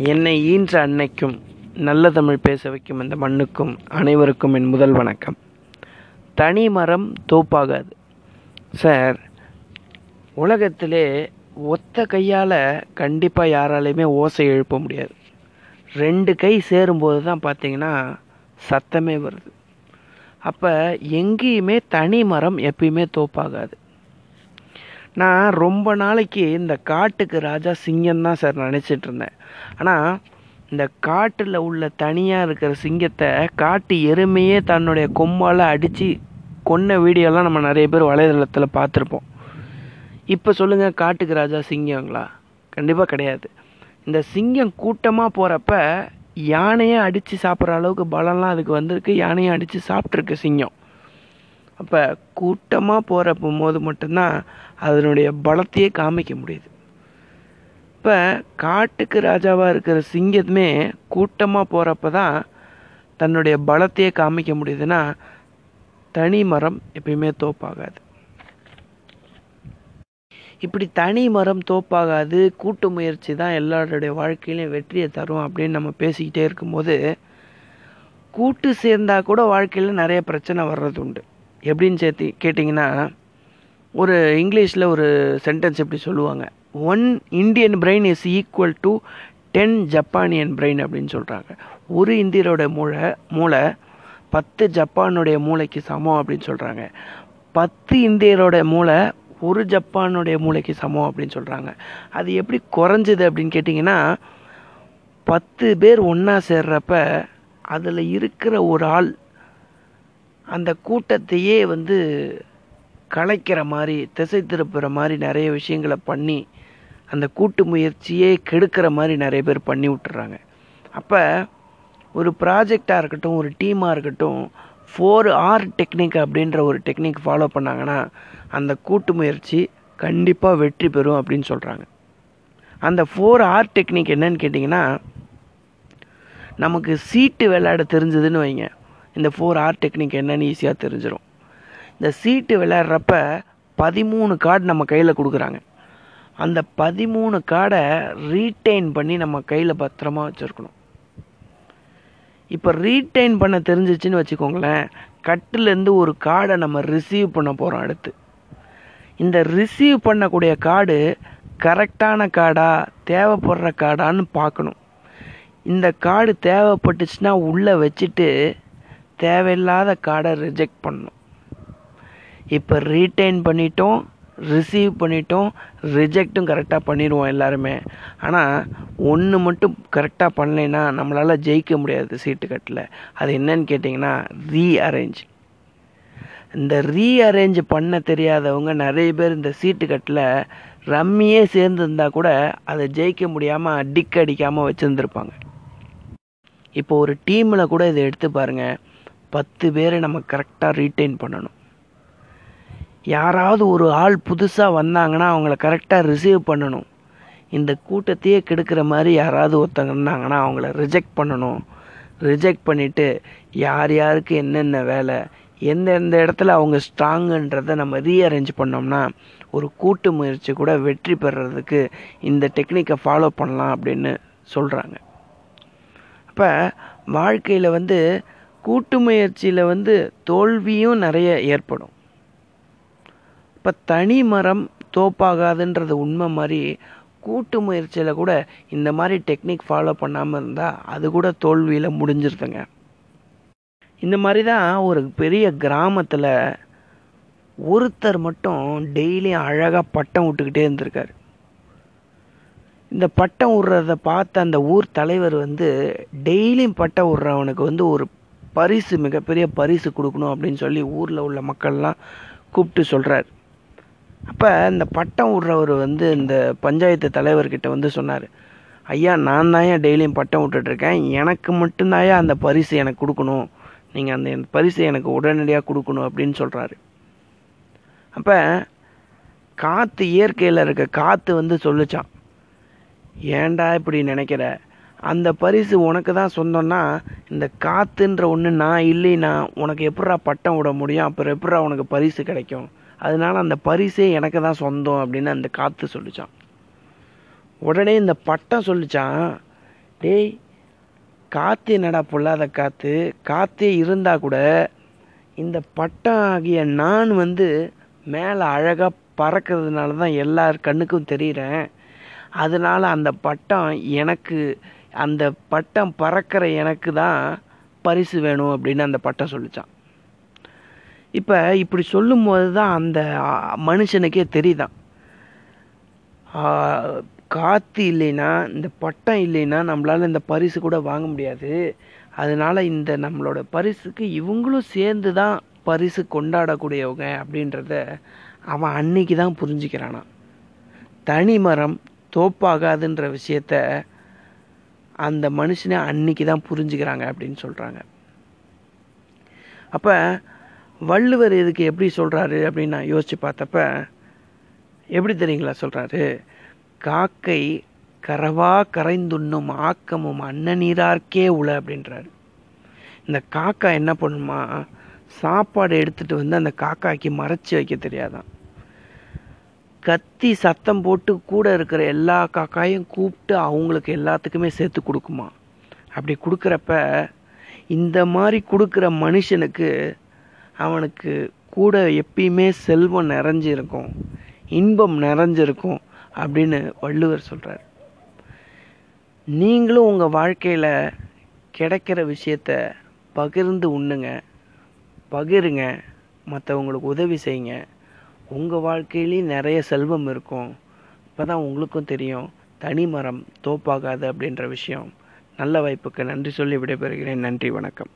என்னை ஈன்ற அன்னைக்கும் நல்ல தமிழ் பேச வைக்கும் இந்த மண்ணுக்கும் அனைவருக்கும் என் முதல் வணக்கம். தனி மரம் தோப்பாகாது. சார் உலகத்திலே ஒத்த கையால் கண்டிப்பாக யாராலையுமே ஓசை எழுப்ப முடியாது. ரெண்டு கை சேரும்போது தான் பார்த்தீங்கன்னா சத்தமே வருது. அப்போ எங்கேயுமே தனி மரம் எப்பயுமே தோப்பாகாது. நான் ரொம்ப நாளைக்கு இந்த காட்டுக்கு ராஜா சிங்கம் தான் சார் நினச்சிட்டு இருந்தேன். ஆனால் இந்த காட்டில் உள்ள தனியாக இருக்கிற சிங்கத்தை காட்டு எருமையே தன்னுடைய கொம்பால் அடித்து கொன்ன வீடியோலாம் நம்ம நிறைய பேர் வலைதளத்தில் பார்த்துருப்போம். இப்போ சொல்லுங்கள் காட்டுக்கு ராஜா சிங்கங்களா? கண்டிப்பாக கிடையாது. இந்த சிங்கம் கூட்டமாக போகிறப்ப யானையை அடித்து சாப்பிட்ற அளவுக்கு பலம்லாம் அதுக்கு வந்திருக்கு. யானையை அடித்து சாப்பிட்ருக்கு சிங்கம். அப்போ கூட்டமாக போகிற போது மட்டும்தான் அதனுடைய பலத்தையே காமிக்க முடியுது. இப்போ காட்டுக்கு ராஜாவாக இருக்கிற சிங்கமே கூட்டமாக போகிறப்ப தான் தன்னுடைய பலத்தையே காமிக்க முடியுதுன்னா தனி மரம் எப்பயுமே தோப்பாகாது. இப்படி தனி மரம் தோப்பாகாது கூட்டு முயற்சி தான் எல்லாருடைய வாழ்க்கையிலையும் வெற்றியை தரும் அப்படின்னு நம்ம பேசிக்கிட்டே இருக்கும்போது கூட்டு சேர்ந்தால் கூட வாழ்க்கையில் நிறைய பிரச்சனை வர்றது உண்டு எப்படின்னு சேர்த்து கேட்டிங்கன்னா ஒரு இங்கிலீஷில் ஒரு சென்டென்ஸ் எப்படி சொல்லுவாங்க? One Indian brain is equal to ten Japanese brain அப்படின்னு சொல்கிறாங்க ஒரு இந்தியரோட மூளை மூளை பத்து ஜப்பானுடைய மூளைக்கு சமம் அப்படின்னு சொல்கிறாங்க பத்து இந்தியரோட மூளை ஒரு ஜப்பானுடைய மூளைக்கு சமம் அப்படின்னு சொல்கிறாங்க அது எப்படி குறைஞ்சது அப்படின்னு கேட்டிங்கன்னா பத்து பேர் ஒன்றா சேர்றப்ப அதில் இருக்கிற ஒரு ஆள் அந்த கூட்டத்தையே வந்து கலைக்கிற மாதிரி திசை திருப்புற மாதிரி நிறைய விஷயங்களை பண்ணி அந்த கூட்டு முயற்சியே கெடுக்கிற மாதிரி நிறைய பேர் பண்ணி விட்டுறாங்க. அப்போ ஒரு ப்ராஜெக்டாக இருக்கட்டும் ஒரு டீமாக இருக்கட்டும் ஃபோர் ஆர் டெக்னிக் அப்படின்ற ஒரு டெக்னிக் ஃபாலோ பண்ணாங்கன்னா அந்த கூட்டு முயற்சி கண்டிப்பாக வெற்றி பெறும் அப்படின்னு சொல்கிறாங்க அந்த ஃபோர் ஆர் டெக்னிக் என்னன்னு கேட்டிங்கன்னா நமக்கு சீட்டு விளையாட தெரிஞ்சதுன்னு வைங்க. இந்த ஃபோர் ஆர் டெக்னிக் என்னன்னு ஈஸியாக தெரிஞ்சிடும் இந்த சீட்டு விளையாடுறப்ப பதிமூணு கார்டு நம்ம கையில் கொடுக்குறாங்க. அந்த பதிமூணு கார்டை ரீட்டைன் பண்ணி நம்ம கையில் பத்திரமா வச்சுருக்கணும். இப்போ ரீட்டைன் பண்ண தெரிஞ்சிச்சுன்னு வச்சுக்கோங்களேன் கட்டிலேருந்து ஒரு கார்டை நம்ம ரிசீவ் பண்ண போகிறோம் அடுத்து. இந்த ரிசீவ் பண்ணக்கூடிய கார்டு கரெக்டான கார்டா தேவைப்படுற கார்டான்னு பார்க்கணும். இந்த கார்டு தேவைப்பட்டுச்சுன்னா உள்ளே வச்சுட்டு தேவையில்லாத கார்டை ரிஜெக்ட் பண்ணணும். இப்போ ரீட்டைன் பண்ணிட்டோம் ரிசீவ் பண்ணிட்டோம் ரிஜெக்ட்டும் கரெக்டாக பண்ணிடுவோம் எல்லாருமே. ஆனால் ஒன்று மட்டும் கரெக்டாக பண்ணலைன்னா நம்மளால் ஜெயிக்க முடியாது சீட்டு கட்டில். அது என்னன்னு கேட்டிங்கன்னா ரீஅரேஞ்ச் இந்த ரீஅரேஞ்ச் பண்ண தெரியாதவங்க நிறைய பேர் இந்த சீட்டு கட்டில் ரம்மியே சேர்ந்துருந்தா கூட அதை ஜெயிக்க முடியாமல் அடிக்க அடிக்காமல் வச்சுருந்துருப்பாங்க. இப்போ ஒரு டீமில் கூட இதை எடுத்து பாருங்கள் பத்து பேரை நம்ம கரெக்டாக ரீட்டைன் பண்ணணும். யாராவது ஒரு ஆள் புதுசாக வந்தாங்கன்னா அவங்கள கரெக்டாக ரிசீவ் பண்ணணும். இந்த கூட்டத்தையே கெடுக்கிற மாதிரி யாராவது ஒருத்தங்க இருந்தாங்கன்னா அவங்கள ரிஜெக்ட் பண்ணணும். ரிஜெக்ட் பண்ணிவிட்டு யார் யாருக்கு என்னென்ன வேலை எந்தெந்த இடத்துல அவங்க ஸ்ட்ராங்குன்றதை நம்ம ரீஅரேஞ்ச் பண்ணோம்னா ஒரு கூட்டு முயற்சி கூட வெற்றி பெறுறதுக்கு இந்த டெக்னிக்கை ஃபாலோ பண்ணலாம் அப்படின்னு சொல்கிறாங்க அப்போ வாழ்க்கையில் வந்து கூட்டு முயற்சியில் வந்து தோல்வியும் நிறைய ஏற்படும். இப்போ தனி மரம் தோப்பாகாதுன்றது உண்மை மாதிரி கூட்டு முயற்சியில் கூட இந்த மாதிரி டெக்னிக் ஃபாலோ பண்ணாமல் இருந்தால் அது கூட தோல்வியில் முடிஞ்சிருதுங்க. இந்த மாதிரி தான் ஒரு பெரிய கிராமத்தில் ஒருத்தர் மட்டும் டெய்லியும் அழகாக பட்டம் விட்டுக்கிட்டே இருந்திருக்காரு. இந்த பட்டம் விடுறத பார்த்த அந்த ஊர் தலைவர் வந்து டெய்லியும் பட்டம் விடுறவனுக்கு வந்து ஒரு பரிசு மிகப்பெரிய பரிசு கொடுக்கணும் அப்படின்னு சொல்லி ஊரில் உள்ள மக்கள்லாம் கூப்பிட்டு சொல்கிறார் அப்போ இந்த பட்டம் விடுறவர் வந்து இந்த பஞ்சாயத்து தலைவர்கிட்ட வந்து சொன்னார் ஐயா நான் தான் ஏன் டெய்லியும் பட்டம் விட்டுட்ருக்கேன் எனக்கு மட்டும்தான் அந்த பரிசு எனக்கு கொடுக்கணும். நீங்கள் அந்த பரிசு எனக்கு உடனடியாக கொடுக்கணும் அப்படின்னு சொல்கிறாரு அப்போ காற்று இயற்கையில் இருக்க காற்று வந்து சொல்லிச்சான் ஏன்டா இப்படி நினைக்கிற? அந்த பரிசு உனக்கு தான் சொந்தம்னா இந்த காற்றுன்ற ஒன்று நான் இல்லைன்னா உனக்கு எப்படா பட்டம் விட முடியும்? அப்புறம் எப்படா உனக்கு பரிசு கிடைக்கும்? அதனால அந்த பரிசே எனக்கு தான் சொந்தம் அப்படின்னு அந்த காற்று சொல்லிச்சான். உடனே இந்த பட்டம் சொல்லிச்சான் டேய் காற்று என்னடா பொல்லாத காற்று காற்றே இருந்தால் கூட இந்த பட்டம் ஆகிய நான் வந்து மேலே அழகாக பறக்கிறதுனால தான் எல்லார் கண்ணுக்கும் தெரிகிறேன் அதனால் அந்த பட்டம் எனக்கு அந்த பட்டம் பறக்கிற எனக்கு தான் பரிசு வேணும் அப்படின்னு அந்த பட்டம் சொல்லிச்சான். இப்போ இப்படி சொல்லும்போது தான் அந்த மனுஷனுக்கே தெரியுதான். காற்று இல்லைன்னா இந்த பட்டம் இல்லைன்னா நம்மளால் இந்த பரிசு கூட வாங்க முடியாது. அதனால இந்த நம்மளோட பரிசுக்கு இவங்களும் சேர்ந்து தான் பரிசு கொண்டாடக்கூடியவங்க அப்படின்றத அவன் அன்னைக்கு தான் புரிஞ்சுக்கிறானான் தனி மரம் தோப்பாகாதுன்ற விஷயத்த அந்த மனுஷனே அன்னைக்கு தான் புரிஞ்சுக்கிறாங்க அப்படின்னு சொல்கிறாங்க அப்போ வள்ளுவர் இதுக்கு எப்படி சொல்கிறாரு அப்படின்னு நான் யோசித்து பார்த்தப்ப எப்படி தெரியுங்களா சொல்கிறாரு காக்கை கரவா கரைந்துண்ணும் ஆக்கமும் அன்னநீரார்க்கே உள அப்படின்றாரு. இந்த காக்கா என்ன பண்ணுமா? சாப்பாடு எடுத்துகிட்டு வந்து அந்த காக்காய்க்கு மறைச்சி வைக்க தெரியாதான். கத்தி சத்தம் போட்டு கூட இருக்கிற எல்லா காக்காயும் கூப்பிட்டு அவங்களுக்கு எல்லாத்துக்குமே சேர்த்து கொடுக்குமா? அப்படி கொடுக்குறப்ப இந்த மாதிரி கொடுக்குற மனுஷனுக்கு அவனுக்கு கூட எப்பயுமே செல்வம் நிறைஞ்சிருக்கும் இன்பம் நிறைஞ்சிருக்கும் அப்படின்னு வள்ளுவர் சொல்கிறார் நீங்களும் உங்கள் வாழ்க்கையில் கிடைக்கிற விஷயத்த பகிர்ந்து உண்ணுங்க பகிருங்க மற்றவங்களுக்கு உதவி செய்யுங்க. உங்கள் வாழ்க்கையிலையும் நிறைய செல்வம் இருக்கும். இப்போ தான் உங்களுக்கும் தெரியும். தனி மரம் தோப்பாகாது அப்படின்ற விஷயம். நல்ல வாய்ப்புக்கு நன்றி சொல்லி விடைபெறுகிறேன். நன்றி வணக்கம்.